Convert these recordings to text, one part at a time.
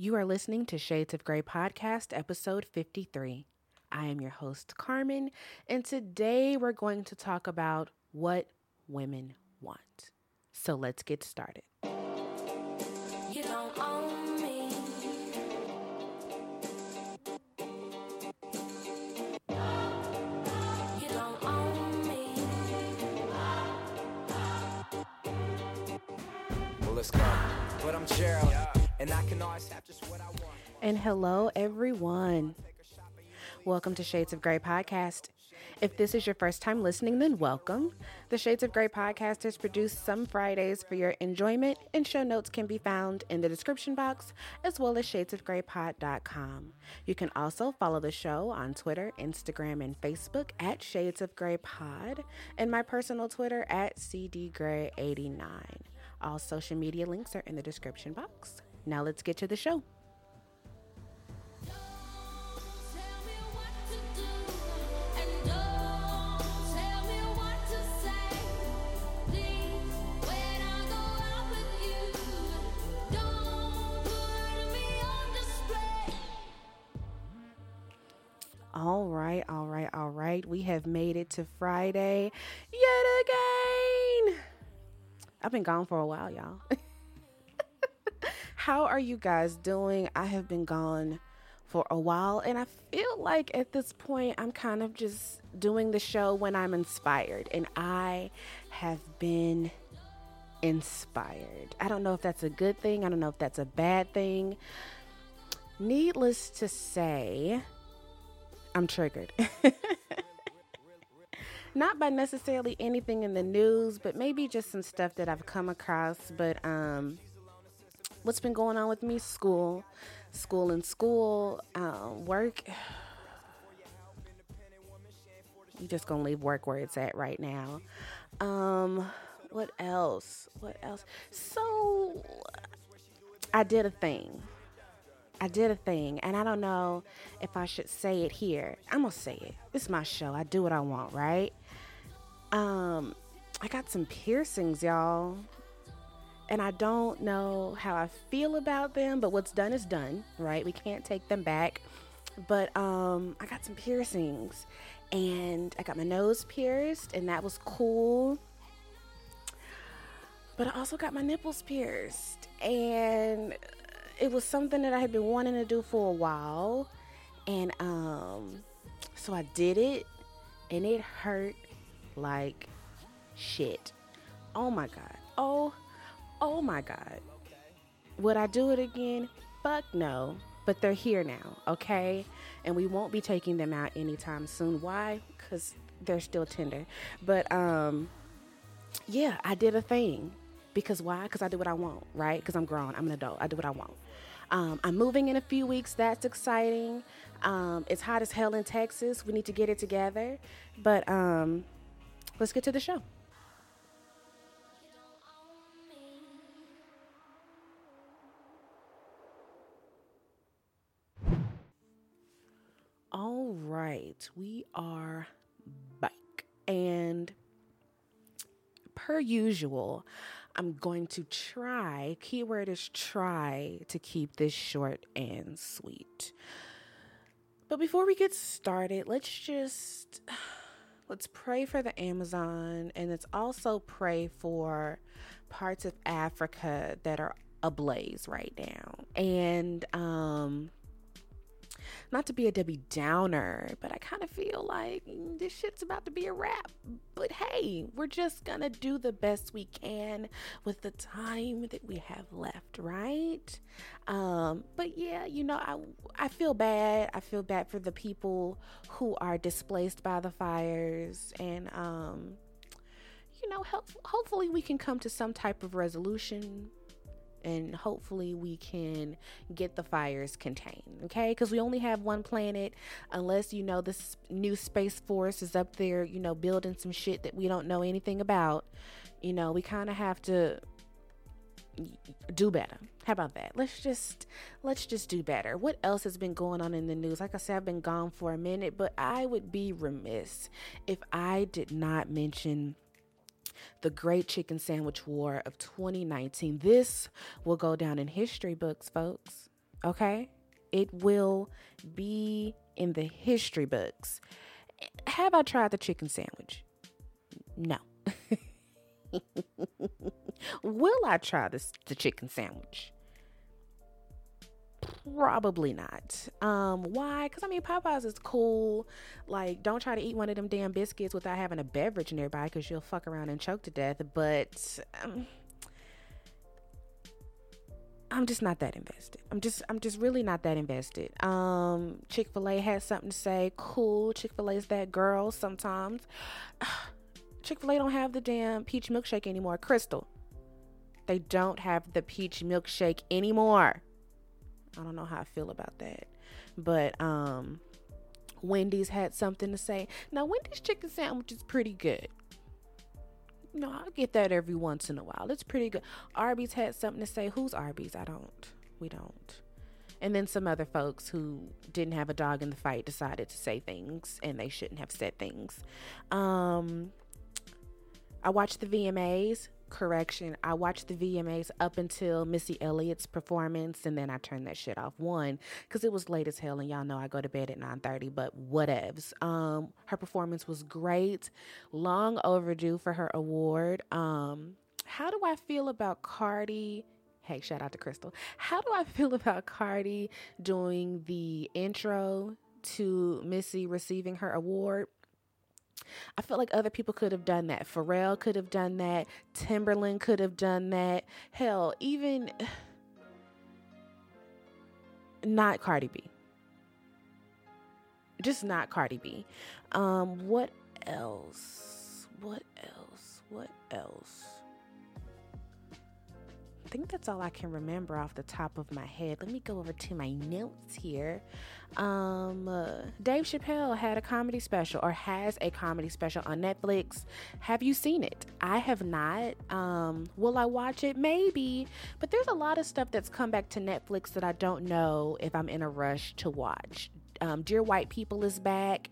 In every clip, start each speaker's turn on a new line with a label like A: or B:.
A: You are listening to Shades of Grey Podcast, episode 53. I am your host, Carmen, and today we're going to talk about what women want. So let's get started. You don't own me. You don't own me. Well, let's go. But I'm Gerald, and I can always have just what I want. And hello, everyone. Welcome to Shades of Grey podcast. If this is your first time listening, then welcome. The Shades of Grey podcast is produced some Fridays for your enjoyment, and show notes can be found in the description box as well as shadesofgraypod.com. You can also follow the show on Twitter, Instagram, and Facebook at Shades of Grey Pod, and my personal Twitter at CDGray89. All social media links are in the description box. Now let's get to the show. All right, all right, all right. We have made it to Friday yet again. I've been gone for a while, y'all. How are you guys doing? I have been gone for a while, and I feel like at this point I'm kind of just doing the show when I'm inspired, and I have been inspired. I don't know if that's a good thing, I don't know if that's a bad thing. Needless to say, I'm triggered. Not by necessarily anything in the news, but maybe just some stuff that I've come across. But um, what's been going on with me? School, school and school, um, work. You just gonna leave work where it's at right now. Um, what else? What else? So I did a thing. I did a thing, and I don't know if I should say it here. I'm gonna say it. It's my show. I do what I want, right? Um, I got some piercings, y'all, and I don't know how I feel about them. But what's done is done, right? We can't take them back. But um, I got some piercings, and I got my nose pierced, and that was cool. But I also got my nipples pierced, and it was something that I had been wanting to do for a while. And um so I did it and it hurt like shit. Oh my god. Oh oh my god. Would I do it again? Fuck no. But they're here now, okay? And we won't be taking them out anytime soon. Why? Cuz they're still tender. But um yeah, I did a thing. Because why? Because I do what I want, right? Because I'm grown. I'm an adult. I do what I want. Um, I'm moving in a few weeks. That's exciting. Um, it's hot as hell in Texas. We need to get it together. But um, let's get to the show. All right, we are back. And per usual, I'm going to try, keyword is try, to keep this short and sweet. But before we get started, let's just let's pray for the Amazon and let's also pray for parts of Africa that are ablaze right now. And um not to be a Debbie Downer, but I kind of feel like this shit's about to be a wrap. But hey, we're just gonna do the best we can with the time that we have left, right? Um, but yeah, you know, I I feel bad. I feel bad for the people who are displaced by the fires and um you know, help, hopefully we can come to some type of resolution and hopefully we can get the fires contained okay? Because we only have one planet unless you know this new space force is up there you know building some shit that we don't know anything about you know we kind of have to do better. How about that? Let's just let's just do better. What else has been going on in the news? Like i said i've been gone for a minute but i would be remiss if i did not mention the Great Chicken Sandwich War of 2019. This will go down in history books, folks. Okay? It will be in the history books. Have I tried the chicken sandwich? No. will I try this the chicken sandwich? Probably not. Um, why? Because I mean, Popeyes is cool. Like, don't try to eat one of them damn biscuits without having a beverage nearby, because you'll fuck around and choke to death. But um, I'm just not that invested. I'm just, I'm just really not that invested. Um, Chick Fil A has something to say. Cool. Chick Fil A is that girl. Sometimes, Chick Fil A don't have the damn peach milkshake anymore. Crystal, they don't have the peach milkshake anymore. I don't know how I feel about that. But um Wendy's had something to say. Now Wendy's chicken sandwich is pretty good. No, I get that every once in a while. It's pretty good. Arby's had something to say. Who's Arby's? I don't. We don't. And then some other folks who didn't have a dog in the fight decided to say things and they shouldn't have said things. Um I watched the VMAs correction, I watched the VMAs up until Missy Elliott's performance, and then I turned that shit off. One, because it was late as hell, and y'all know I go to bed at nine thirty. But whatevs. Um, her performance was great, long overdue for her award. Um, how do I feel about Cardi? Hey, shout out to Crystal. How do I feel about Cardi doing the intro to Missy receiving her award? I feel like other people could have done that. Pharrell could have done that. Timberland could have done that. Hell, even not Cardi B. Just not Cardi B. Um, what else? What else? What else? I think that's all I can remember off the top of my head. Let me go over to my notes here. Um, uh, Dave Chappelle had a comedy special or has a comedy special on Netflix. Have you seen it? I have not. Um, will I watch it? Maybe. But there's a lot of stuff that's come back to Netflix that I don't know if I'm in a rush to watch. Um, Dear White People is back.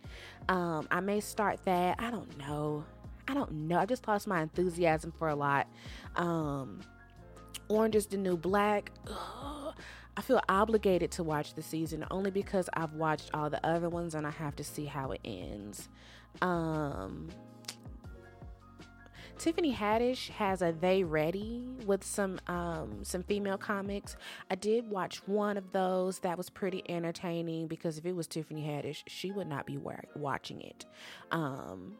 A: Um, I may start that. I don't know. I don't know. I just lost my enthusiasm for a lot. Um, Orange is the New Black. Ugh, I feel obligated to watch the season only because I've watched all the other ones and I have to see how it ends. Um, Tiffany Haddish has a They Ready with some um, some female comics. I did watch one of those that was pretty entertaining because if it was Tiffany Haddish, she would not be watching it. Um,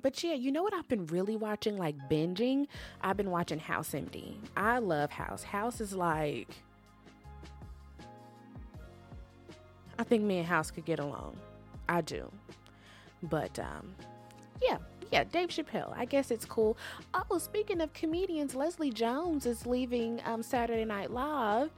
A: but yeah, you know what I've been really watching, like binging? I've been watching House MD. I love House. House is like. I think me and House could get along. I do. But um, yeah, yeah, Dave Chappelle. I guess it's cool. Oh, speaking of comedians, Leslie Jones is leaving um, Saturday Night Live.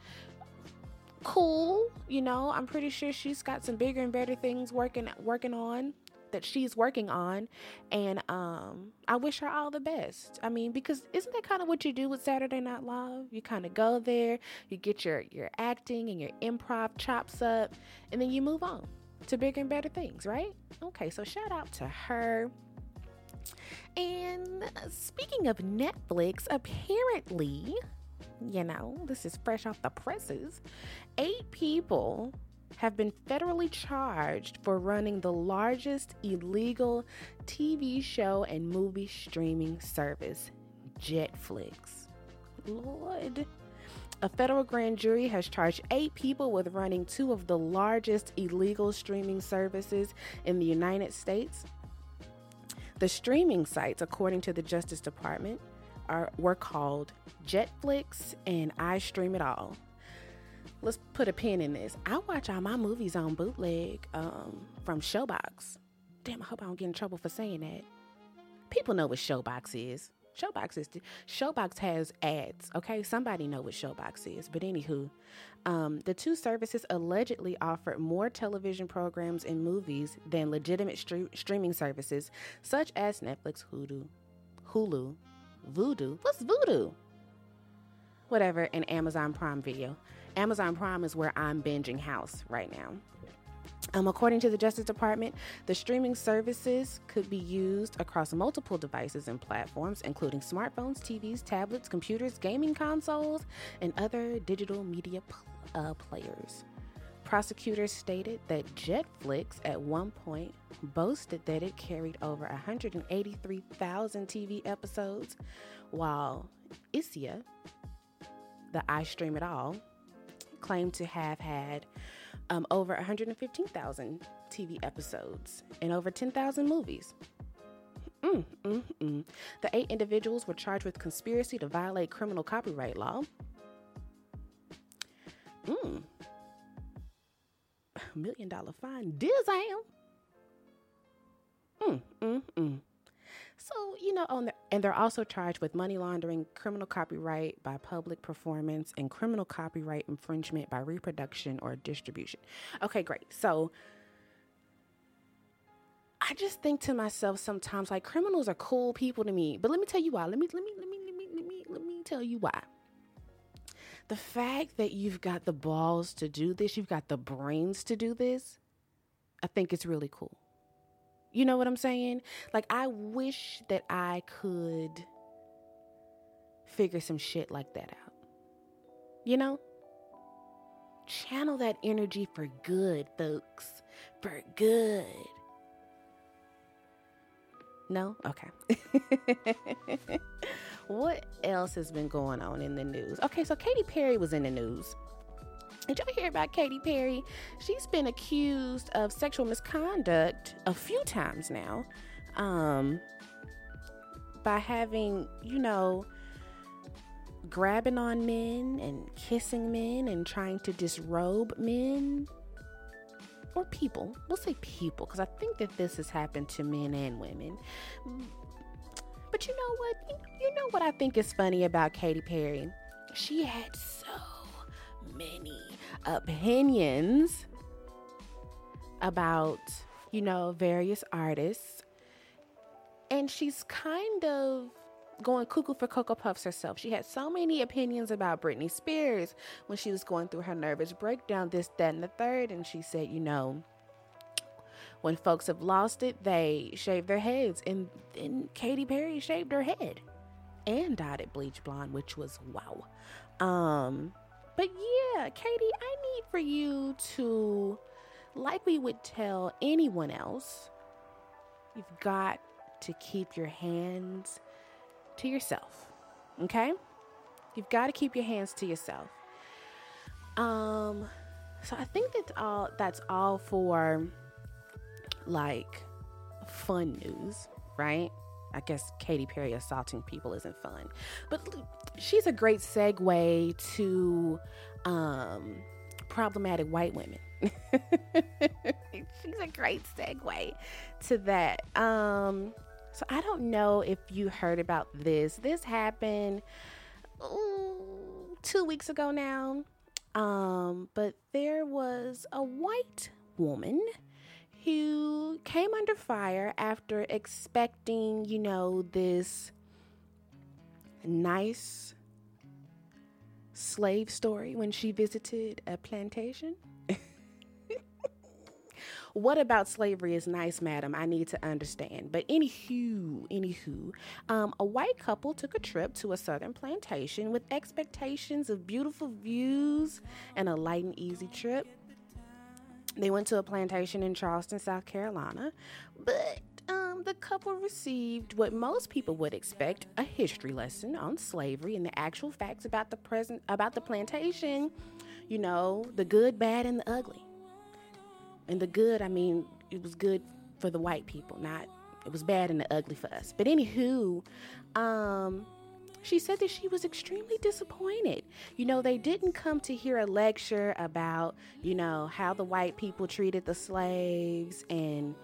A: Cool, you know. I'm pretty sure she's got some bigger and better things working working on that she's working on and um I wish her all the best. I mean, because isn't that kind of what you do with Saturday Night Live? You kind of go there, you get your your acting and your improv chops up, and then you move on to bigger and better things, right? Okay, so shout out to her. And speaking of Netflix, apparently, you know, this is fresh off the presses. Eight people have been federally charged for running the largest illegal TV show and movie streaming service, Jetflix. Lord. A federal grand jury has charged eight people with running two of the largest illegal streaming services in the United States. The streaming sites, according to the Justice Department, are, were called Jetflix and I Stream It All let's put a pin in this. I watch all my movies on bootleg um, from Showbox. Damn, I hope I don't get in trouble for saying that. People know what Showbox is. Showbox is Showbox has ads. Okay, somebody know what Showbox is. But anywho, um, the two services allegedly offered more television programs and movies than legitimate stre- streaming services such as Netflix, Hulu, Hulu, Vudu. What's Vudu? Whatever, and Amazon Prime Video. Amazon Prime is where I'm binging House right now. Um, according to the Justice Department, the streaming services could be used across multiple devices and platforms, including smartphones, TVs, tablets, computers, gaming consoles, and other digital media uh, players. Prosecutors stated that Jetflix at one point boasted that it carried over 183,000 TV episodes, while Isia, the I Stream It All, claimed to have had um, over 115,000 TV episodes and over 10,000 movies. Mm, mm, mm. The eight individuals were charged with conspiracy to violate criminal copyright law. Mm. Million dollar fine. Dizam. Mm, mm, mm. So, you know, the, and they're also charged with money laundering, criminal copyright by public performance, and criminal copyright infringement by reproduction or distribution. Okay, great. So, I just think to myself sometimes like criminals are cool people to me. But let me tell you why. Let me let me let me let me let me let me tell you why. The fact that you've got the balls to do this, you've got the brains to do this, I think it's really cool. You know what I'm saying? Like I wish that I could figure some shit like that out. You know? Channel that energy for good, folks. For good. No? Okay. what else has been going on in the news? Okay, so Katy Perry was in the news. Did y'all hear about Katy Perry? She's been accused of sexual misconduct a few times now. Um, by having, you know, grabbing on men and kissing men and trying to disrobe men or people. We'll say people because I think that this has happened to men and women. But you know what? You know what I think is funny about Katy Perry? She had so many opinions about, you know, various artists. And she's kind of going cuckoo for Cocoa Puffs herself. She had so many opinions about Britney Spears when she was going through her nervous breakdown, this, that, and the third. And she said, you know, when folks have lost it, they shave their heads. And then Katy Perry shaved her head and dyed it bleach blonde, which was wow. Um, but yeah, Katy, I need for you to, like we would tell anyone else, you've got to keep your hands to yourself. Okay? You've got to keep your hands to yourself. Um so I think that's all that's all for like fun news, right? I guess Katy Perry assaulting people isn't fun. But she's a great segue to um problematic white women. she's a great segue to that. Um so I don't know if you heard about this. This happened ooh, two weeks ago now. Um, but there was a white woman who came under fire after expecting, you know, this nice slave story when she visited a plantation. What about slavery is nice, madam? I need to understand. But anywho, anywho, um, a white couple took a trip to a southern plantation with expectations of beautiful views and a light and easy trip. They went to a plantation in Charleston, South Carolina, but um, the couple received what most people would expect a history lesson on slavery and the actual facts about the present about the plantation you know the good bad and the ugly and the good, I mean, it was good for the white people, not it was bad and the ugly for us. But anywho, um, she said that she was extremely disappointed. You know, they didn't come to hear a lecture about, you know, how the white people treated the slaves and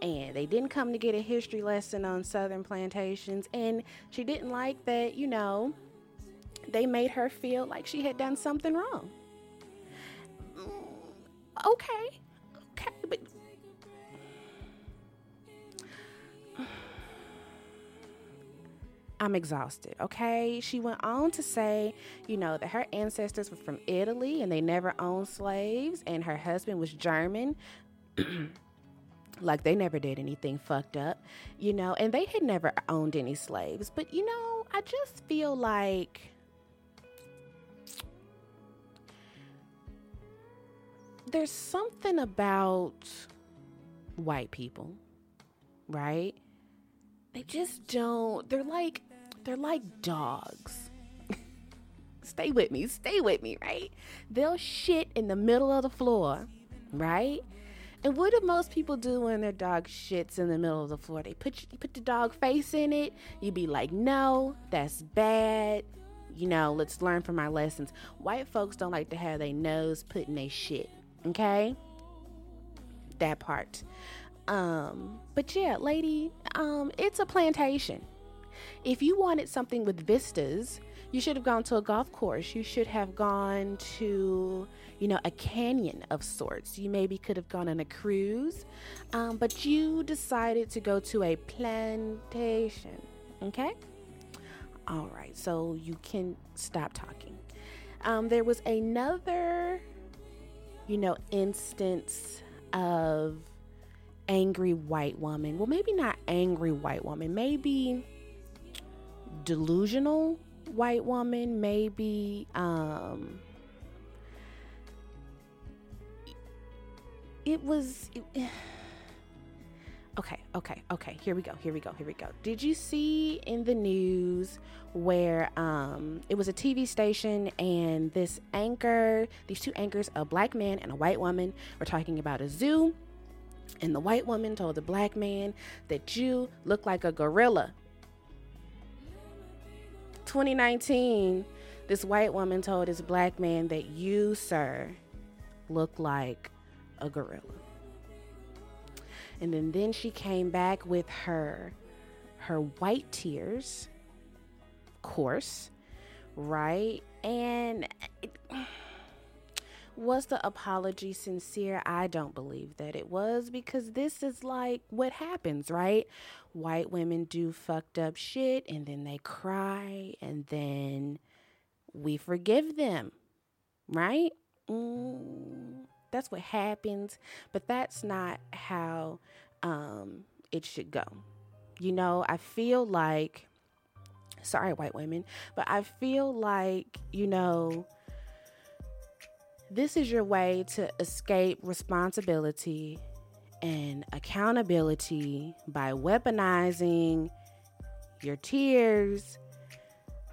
A: and they didn't come to get a history lesson on southern plantations and she didn't like that, you know, they made her feel like she had done something wrong. Mm, okay okay, I'm exhausted, okay? She went on to say, you know, that her ancestors were from Italy and they never owned slaves, and her husband was German. like they never did anything fucked up, you know, and they had never owned any slaves. But, you know, I just feel like there's something about white people, right? They just don't. They're like they're like dogs. stay with me, stay with me, right? They'll shit in the middle of the floor, right? And what do most people do when their dog shits in the middle of the floor? They put you put the dog face in it. You be like, "No, that's bad." You know, let's learn from our lessons. White folks don't like to have their nose put in their shit. Okay? That part. Um, but yeah, lady, um, it's a plantation. If you wanted something with vistas, you should have gone to a golf course. You should have gone to, you know, a canyon of sorts. You maybe could have gone on a cruise, um, but you decided to go to a plantation. Okay? All right, so you can stop talking. Um, there was another, you know, instance of angry white woman. Well, maybe not angry white woman, maybe delusional white woman, maybe um it was okay, okay, okay. Here we go. Here we go. Here we go. Did you see in the news where um it was a TV station and this anchor, these two anchors, a black man and a white woman, were talking about a zoo and the white woman told the black man that you look like a gorilla. 2019, this white woman told this black man that you, sir, look like a gorilla. And then, then she came back with her her white tears of course, right? And it, was the apology sincere? I don't believe that it was because this is like what happens, right? White women do fucked up shit and then they cry and then we forgive them, right? Mm, that's what happens, but that's not how um, it should go. You know, I feel like, sorry, white women, but I feel like, you know, this is your way to escape responsibility and accountability by weaponizing your tears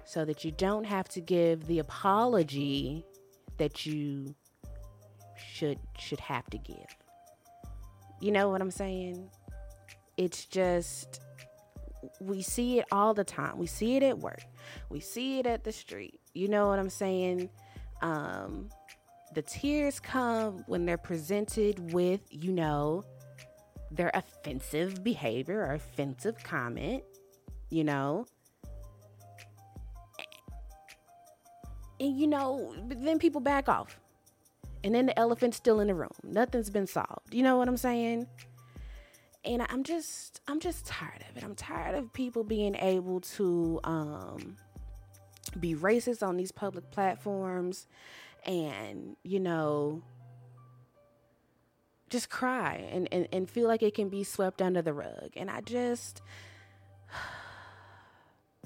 A: so that you don't have to give the apology that you should should have to give. You know what I'm saying? It's just we see it all the time. We see it at work. We see it at the street. You know what I'm saying? Um the tears come when they're presented with, you know, their offensive behavior or offensive comment, you know. And you know, then people back off. And then the elephant's still in the room. Nothing's been solved. You know what I'm saying? And I'm just I'm just tired of it. I'm tired of people being able to um be racist on these public platforms and, you know, just cry and, and, and feel like it can be swept under the rug. And I just,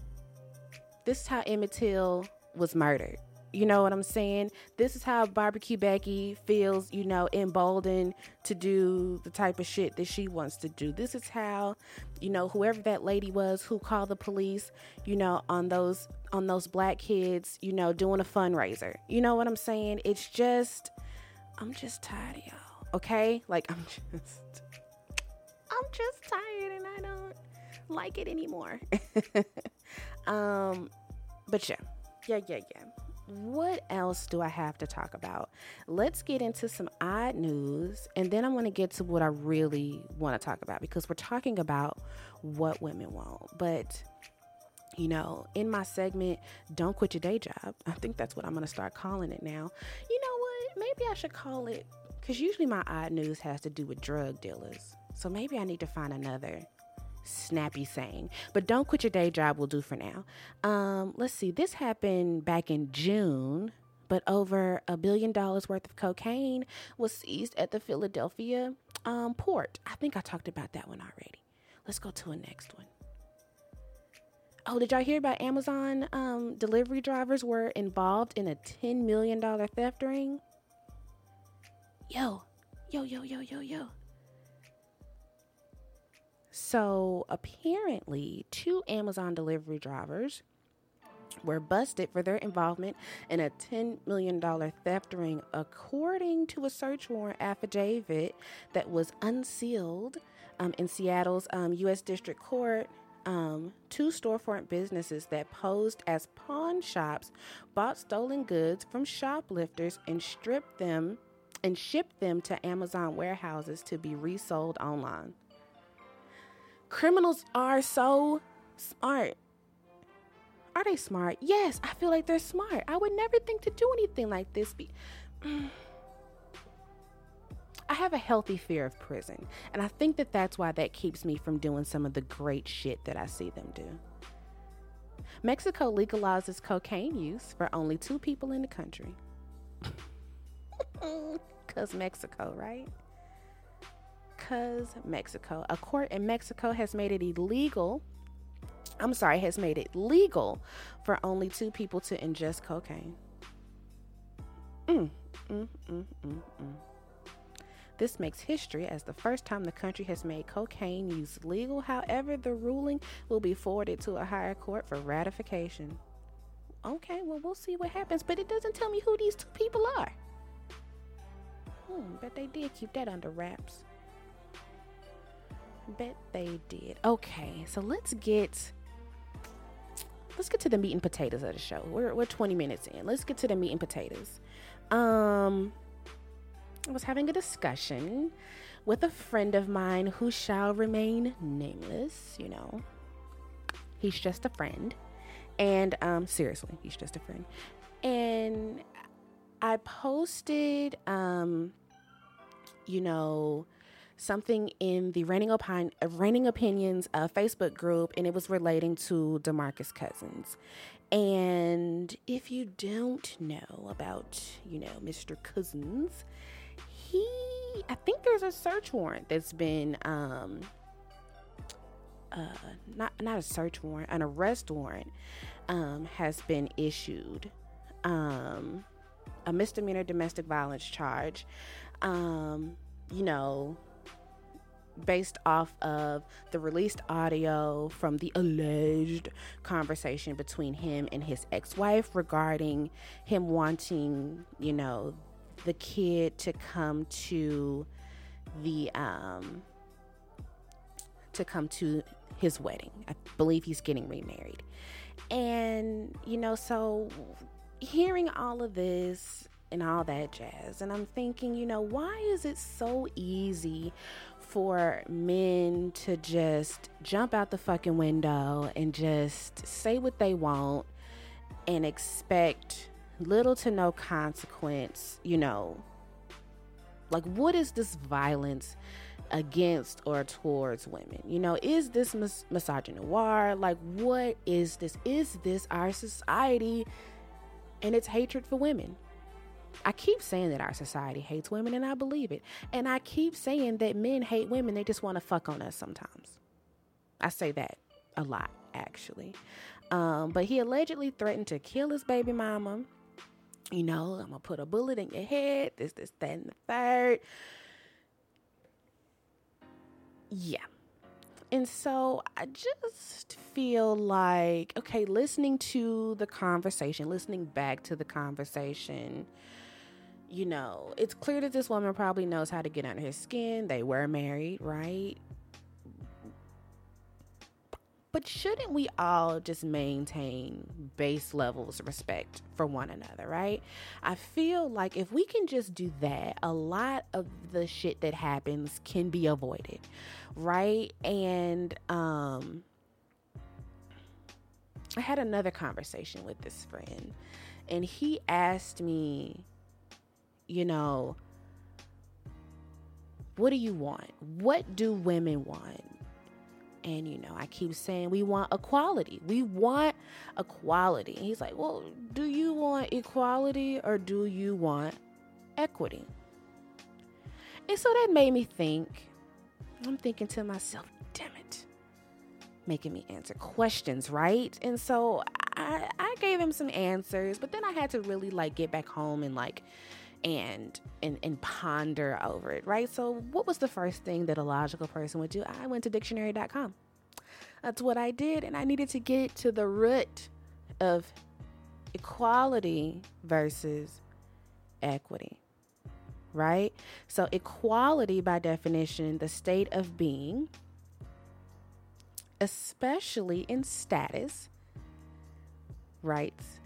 A: this is how Emmett Till was murdered. You know what I'm saying? This is how Barbecue Becky feels, you know, emboldened to do the type of shit that she wants to do. This is how, you know, whoever that lady was who called the police, you know, on those on those black kids, you know, doing a fundraiser. You know what I'm saying? It's just I'm just tired of y'all. Okay? Like I'm just I'm just tired and I don't like it anymore. um but yeah. Yeah, yeah, yeah what else do I have to talk about? Let's get into some odd news and then I'm going to get to what I really want to talk about because we're talking about what women want. But you know, in my segment, Don't Quit Your Day Job, I think that's what I'm going to start calling it now. You know what? Maybe I should call it because usually my odd news has to do with drug dealers. So maybe I need to find another snappy saying. But don't quit your day job will do for now. Um, let's see, this happened back in June, but over a billion dollars worth of cocaine was seized at the Philadelphia um, port. I think I talked about that one already. Let's go to a next one. Oh, did y'all hear about Amazon um, delivery drivers were involved in a $10 million theft ring? yo, yo, yo, yo, yo, yo. So apparently, two Amazon delivery drivers were busted for their involvement in a $10 million theft ring, according to a search warrant affidavit that was unsealed um, in Seattle's um, U.S. District Court. Um, two storefront businesses that posed as pawn shops bought stolen goods from shoplifters and stripped them and shipped them to Amazon warehouses to be resold online. Criminals are so smart. Are they smart? Yes, I feel like they're smart. I would never think to do anything like this. Be- I have a healthy fear of prison, and I think that that's why that keeps me from doing some of the great shit that I see them do. Mexico legalizes cocaine use for only two people in the country. Because Mexico, right? Because Mexico. A court in Mexico has made it illegal I'm sorry, has made it legal for only two people to ingest cocaine. Mm, mm, mm, mm, mm. This makes history as the first time the country has made cocaine use legal. However, the ruling will be forwarded to a higher court for ratification. Okay, well, we'll see what happens, but it doesn't tell me who these two people are. Hmm, bet they did keep that under wraps. Bet they did. Okay, so let's get let's get to the meat and potatoes of the show. We're we're 20 minutes in. Let's get to the meat and potatoes. Um was having a discussion with a friend of mine who shall remain nameless, you know. He's just a friend. And um seriously, he's just a friend. And I posted um you know something in the Reigning, Opin- Opinions uh, Facebook group, and it was relating to Demarcus Cousins. And if you don't know about, you know, Mr. Cousins, he, I think there's a search warrant that's been, um, uh, not not a search warrant, an arrest warrant, um, has been issued, um, a misdemeanor domestic violence charge, um, you know, based off of the released audio from the alleged conversation between him and his ex-wife regarding him wanting, you know, the kid to come to the um to come to his wedding. I believe he's getting remarried. And you know, so hearing all of this and all that jazz. And I'm thinking, you know, why is it so easy for men to just jump out the fucking window and just say what they want and expect little to no consequence, you know. Like, what is this violence against or towards women? You know, is this mis- misogynoir? Like, what is this? Is this our society and its hatred for women? I keep saying that our society hates women, and I believe it. And I keep saying that men hate women, they just want to fuck on us sometimes. I say that a lot, actually. Um, but he allegedly threatened to kill his baby mama. You know, I'm gonna put a bullet in your head, this, this, that, and the third. Yeah. And so I just feel like, okay, listening to the conversation, listening back to the conversation, you know, it's clear that this woman probably knows how to get under his skin. They were married, right? But shouldn't we all just maintain base levels of respect for one another, right? I feel like if we can just do that, a lot of the shit that happens can be avoided, right? And um I had another conversation with this friend and he asked me you know, what do you want? What do women want? And, you know, I keep saying we want equality. We want equality. And he's like, well, do you want equality or do you want equity? And so that made me think. I'm thinking to myself, damn it, making me answer questions, right? And so I, I gave him some answers, but then I had to really like get back home and like and and and ponder over it, right? So what was the first thing that a logical person would do? I went to dictionary.com. That's what I did and I needed to get to the root of equality versus equity. Right? So equality by definition, the state of being especially in status, rights,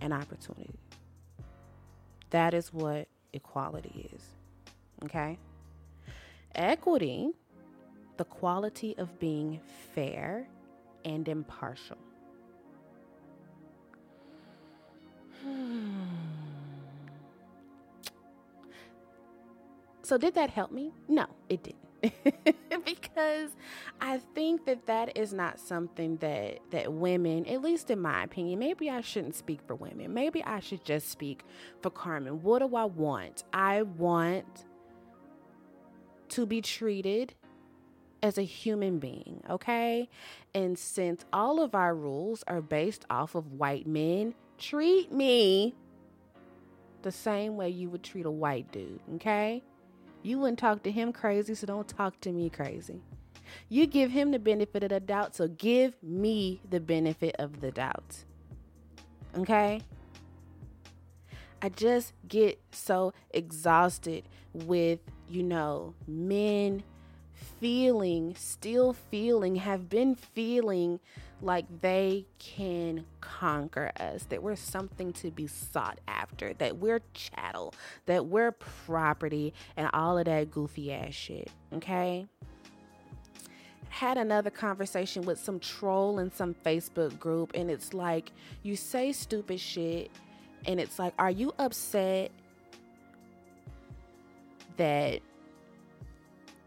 A: and opportunity. That is what equality is. Okay? Equity, the quality of being fair and impartial. So, did that help me? No, it didn't. because I think that that is not something that that women, at least in my opinion, maybe I shouldn't speak for women. Maybe I should just speak for Carmen. What do I want? I want to be treated as a human being, okay? And since all of our rules are based off of white men, treat me the same way you would treat a white dude, okay? You wouldn't talk to him crazy, so don't talk to me crazy. You give him the benefit of the doubt, so give me the benefit of the doubt. Okay? I just get so exhausted with, you know, men feeling, still feeling, have been feeling like they can conquer us, that we're something to be sought after, that we're chattel, that we're property, and all of that goofy ass shit. Okay? Had another conversation with some troll in some Facebook group, and it's like, you say stupid shit, and it's like, are you upset that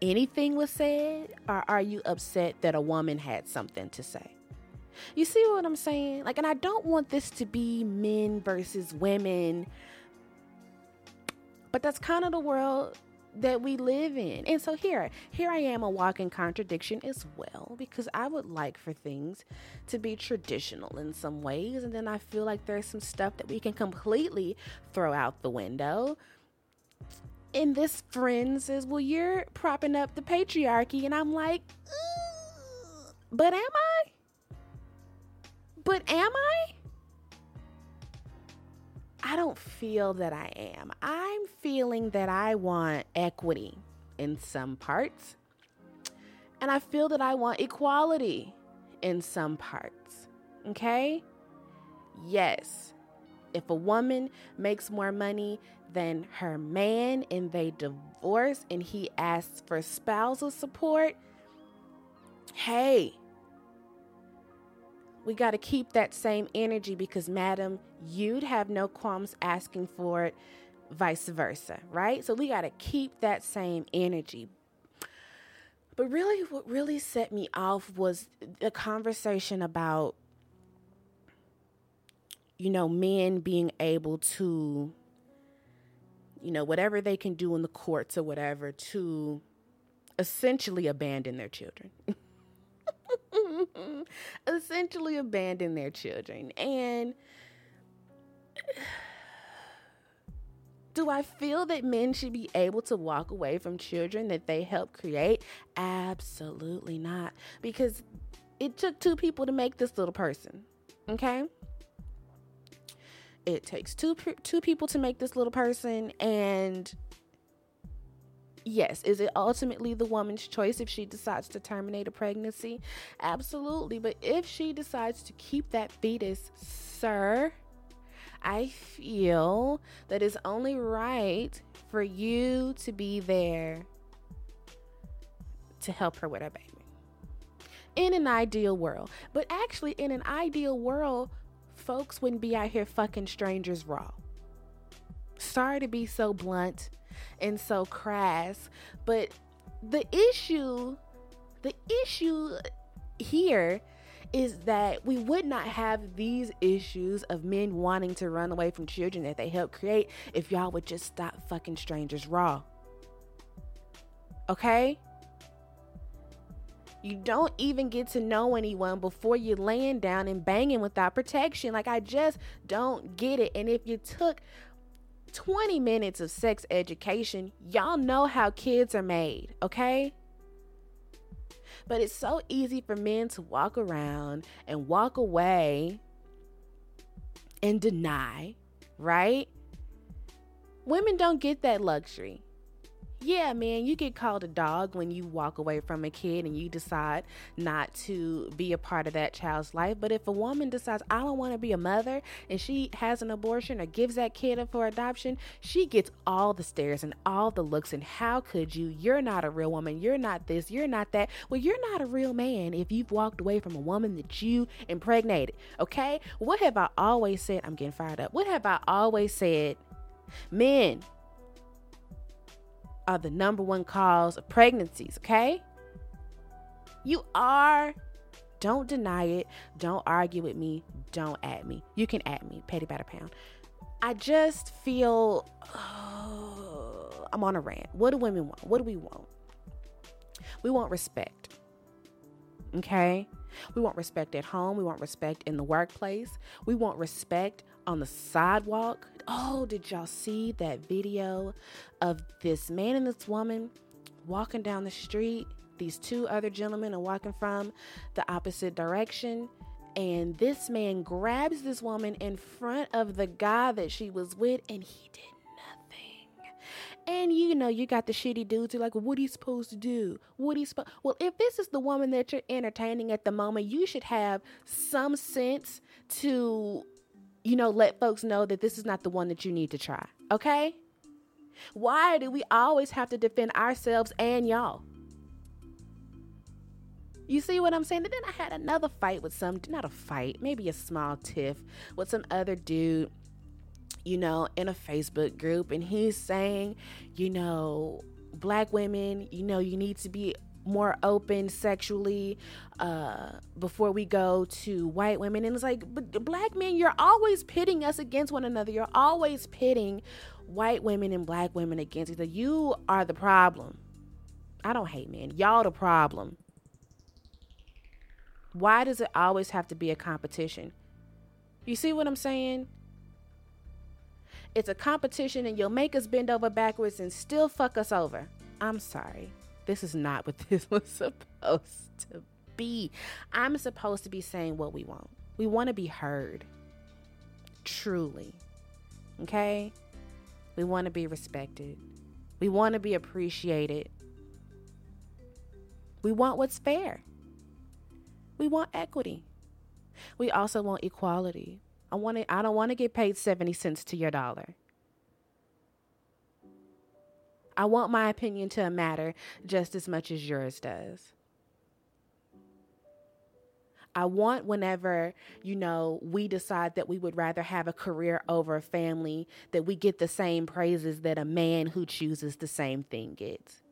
A: anything was said, or are you upset that a woman had something to say? You see what I'm saying? Like, and I don't want this to be men versus women, but that's kind of the world that we live in. And so here, here I am a walking contradiction as well because I would like for things to be traditional in some ways and then I feel like there's some stuff that we can completely throw out the window. And this friend says, "Well, you're propping up the patriarchy." And I'm like, "But am I?" But am I? I don't feel that I am. I'm feeling that I want equity in some parts. And I feel that I want equality in some parts. Okay? Yes. If a woman makes more money than her man and they divorce and he asks for spousal support, hey, we got to keep that same energy because, madam, you'd have no qualms asking for it, vice versa, right? So we got to keep that same energy. But really, what really set me off was the conversation about, you know, men being able to, you know, whatever they can do in the courts or whatever to essentially abandon their children. essentially abandon their children. And do I feel that men should be able to walk away from children that they help create? Absolutely not. Because it took two people to make this little person. Okay? It takes two two people to make this little person and yes, is it ultimately the woman's choice if she decides to terminate a pregnancy? Absolutely. But if she decides to keep that fetus, sir, I feel that it's only right for you to be there to help her with her baby. In an ideal world. But actually, in an ideal world, folks wouldn't be out here fucking strangers raw. Sorry to be so blunt and so crass. But the issue, the issue here is that we would not have these issues of men wanting to run away from children that they help create if y'all would just stop fucking strangers raw. Okay? You don't even get to know anyone before you're laying down and banging without protection. Like, I just don't get it. And if you took 20 minutes of sex education, y'all know how kids are made, okay? But it's so easy for men to walk around and walk away and deny, right? Women don't get that luxury yeah, man, you get called a dog when you walk away from a kid and you decide not to be a part of that child's life. But if a woman decides, I don't want to be a mother, and she has an abortion or gives that kid up for adoption, she gets all the stares and all the looks. And how could you? You're not a real woman. You're not this. You're not that. Well, you're not a real man if you've walked away from a woman that you impregnated. Okay? What have I always said? I'm getting fired up. What have I always said? Men, are the number one cause of pregnancies, okay? You are. Don't deny it. Don't argue with me. Don't at me. You can at me. Petty by the pound. I just feel oh, I'm on a rant. What do women want? What do we want? We want respect. Okay? We want respect at home. We want respect in the workplace. We want respect on the sidewalk. Oh, did y'all see that video of this man and this woman walking down the street? These two other gentlemen are walking from the opposite direction. And this man grabs this woman in front of the guy that she was with, and he did nothing. And you know, you got the shitty dudes who like, what are you supposed to do? What are you supposed Well, if this is the woman that you're entertaining at the moment, you should have some sense to you know, let folks know that this is not the one that you need to try. Okay? Why do we always have to defend ourselves and y'all? You see what I'm saying? And then I had another fight with some, not a fight, maybe a small tiff with some other dude, you know, in a Facebook group. And he's saying, you know, black women, you know, you need to be more open sexually uh, before we go to white women. And it's like, but black men, you're always pitting us against one another. You're always pitting white women and black women against each other. You are the problem. I don't hate men. Y'all the problem. Why does it always have to be a competition? You see what I'm saying? It's a competition and you'll make us bend over backwards and still fuck us over. I'm sorry. This is not what this was supposed to be. I'm supposed to be saying what we want. We want to be heard. Truly. Okay? We want to be respected. We want to be appreciated. We want what's fair. We want equity. We also want equality. I want to, I don't want to get paid 70 cents to your dollar. I want my opinion to matter just as much as yours does. I want whenever, you know, we decide that we would rather have a career over a family, that we get the same praises that a man who chooses the same thing gets.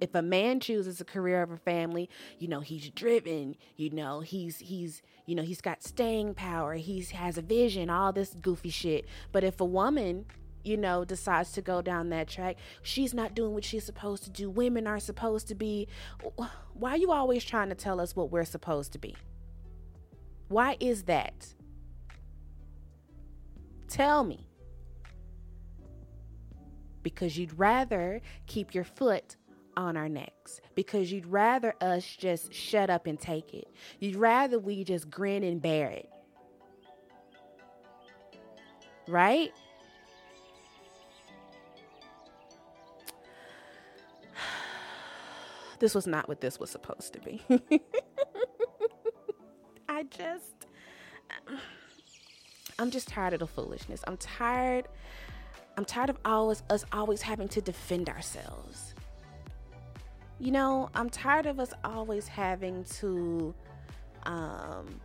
A: If a man chooses a career over a family, you know, he's driven, you know, he's he's you know, he's got staying power, he's has a vision, all this goofy shit. But if a woman you know, decides to go down that track. She's not doing what she's supposed to do. Women are supposed to be. Why are you always trying to tell us what we're supposed to be? Why is that? Tell me. Because you'd rather keep your foot on our necks. Because you'd rather us just shut up and take it. You'd rather we just grin and bear it. Right? This was not what this was supposed to be. I just, I'm just tired of the foolishness. I'm tired. I'm tired of always us always having to defend ourselves. You know, I'm tired of us always having to um,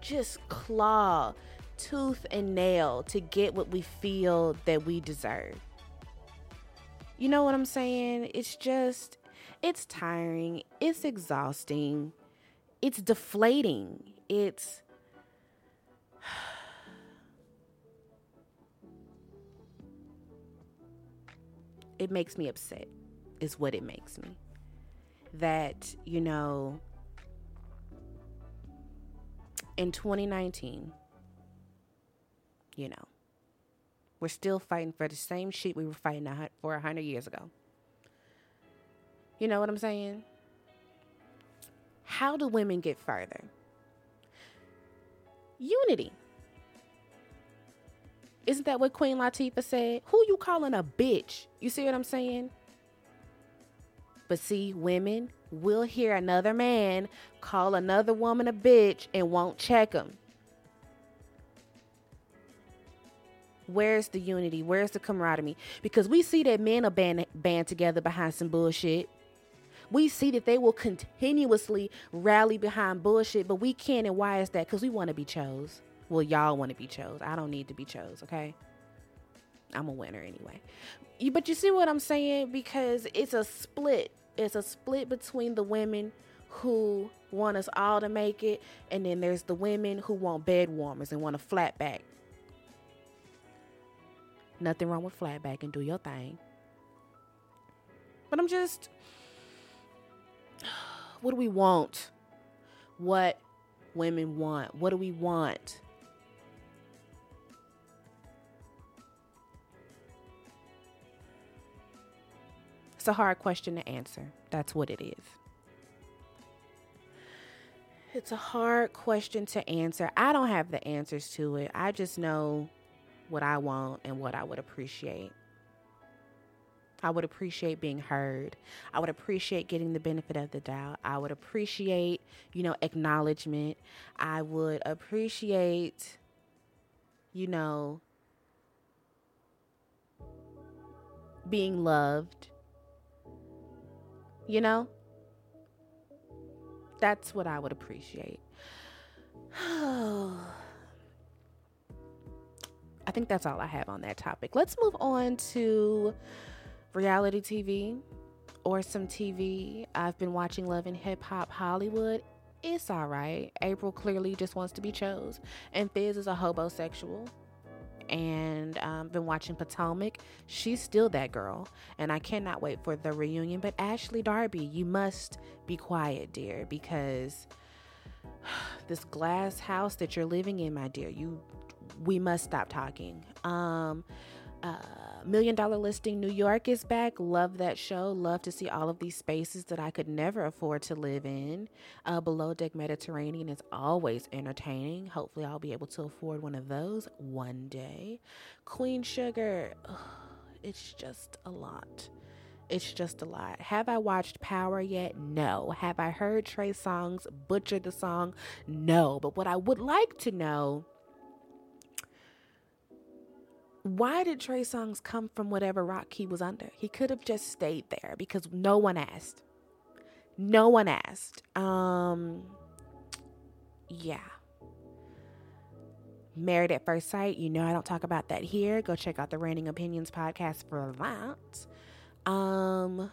A: just claw tooth and nail to get what we feel that we deserve. You know what I'm saying? It's just, it's tiring. It's exhausting. It's deflating. It's. it makes me upset, is what it makes me. That, you know, in 2019, you know, we're still fighting for the same shit we were fighting for 100 years ago. You know what I'm saying? How do women get further? Unity. Isn't that what Queen Latifah said? Who you calling a bitch? You see what I'm saying? But see, women will hear another man call another woman a bitch and won't check him. Where's the unity? Where's the camaraderie? Because we see that men are band, band together behind some bullshit. We see that they will continuously rally behind bullshit, but we can't. And why is that? Because we want to be chose. Well, y'all want to be chose. I don't need to be chose, okay? I'm a winner anyway. But you see what I'm saying? Because it's a split. It's a split between the women who want us all to make it, and then there's the women who want bed warmers and want a flat back. Nothing wrong with flat back and do your thing. But I'm just, what do we want? What women want? What do we want? It's a hard question to answer. That's what it is. It's a hard question to answer. I don't have the answers to it. I just know what I want and what I would appreciate. I would appreciate being heard. I would appreciate getting the benefit of the doubt. I would appreciate, you know, acknowledgement. I would appreciate, you know, being loved. You know? That's what I would appreciate. Think that's all I have on that topic. Let's move on to reality TV or some TV. I've been watching Love and Hip Hop Hollywood. It's all right. April clearly just wants to be chose, and Fizz is a hobosexual and um, been watching Potomac. She's still that girl, and I cannot wait for the reunion. But Ashley Darby, you must be quiet, dear, because this glass house that you're living in, my dear, you we must stop talking. Um, uh, Million Dollar Listing New York is back. Love that show. Love to see all of these spaces that I could never afford to live in. Uh, Below Deck Mediterranean is always entertaining. Hopefully, I'll be able to afford one of those one day. Queen Sugar, ugh, it's just a lot. It's just a lot. Have I watched Power yet? No. Have I heard Trey Songz butcher the song? No. But what I would like to know why did Trey Songz come from whatever rock he was under? He could have just stayed there because no one asked. No one asked. Um yeah. Married at First Sight, you know I don't talk about that here. Go check out the Reigning Opinions podcast for that. Um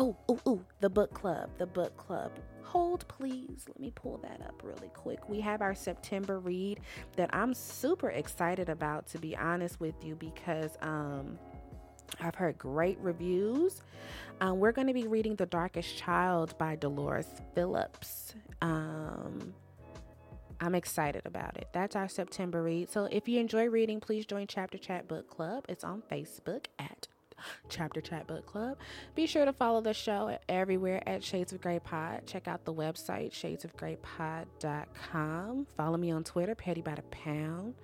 A: Oh, oh, oh, the book club, the book club. Hold, please. Let me pull that up really quick. We have our September read that I'm super excited about, to be honest with you, because um, I've heard great reviews. Um, we're going to be reading The Darkest Child by Delores Phillips. Um, I'm excited about it. That's our September read. So if you enjoy reading, please join Chapter Chat Book Club. It's on Facebook at Chapter Chat Book Club. Be sure to follow the show everywhere at Shades of Grey Pod. Check out the website, shadesofgraypod.com. Follow me on Twitter, Petty by the Pound.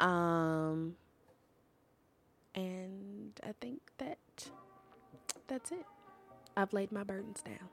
A: Um, and I think that that's it. I've laid my burdens down.